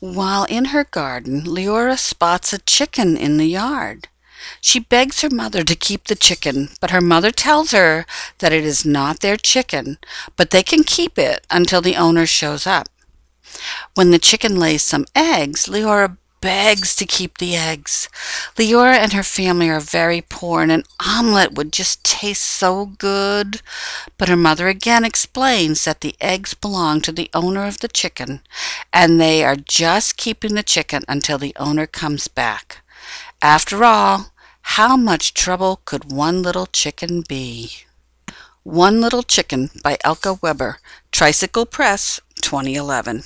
While in her garden, Leora spots a chicken in the yard. She begs her mother to keep the chicken, but her mother tells her that it is not their chicken, but they can keep it until the owner shows up. When the chicken lays some eggs, Leora begs to keep the eggs. Leora and her family are very poor, and an omelet would just taste so good. But her mother again explains that the eggs belong to the owner of the chicken, and they are just keeping the chicken until the owner comes back. After all, how much trouble could one little chicken be? One Little Chicken by Elka Weber, Tricycle Press, 2011.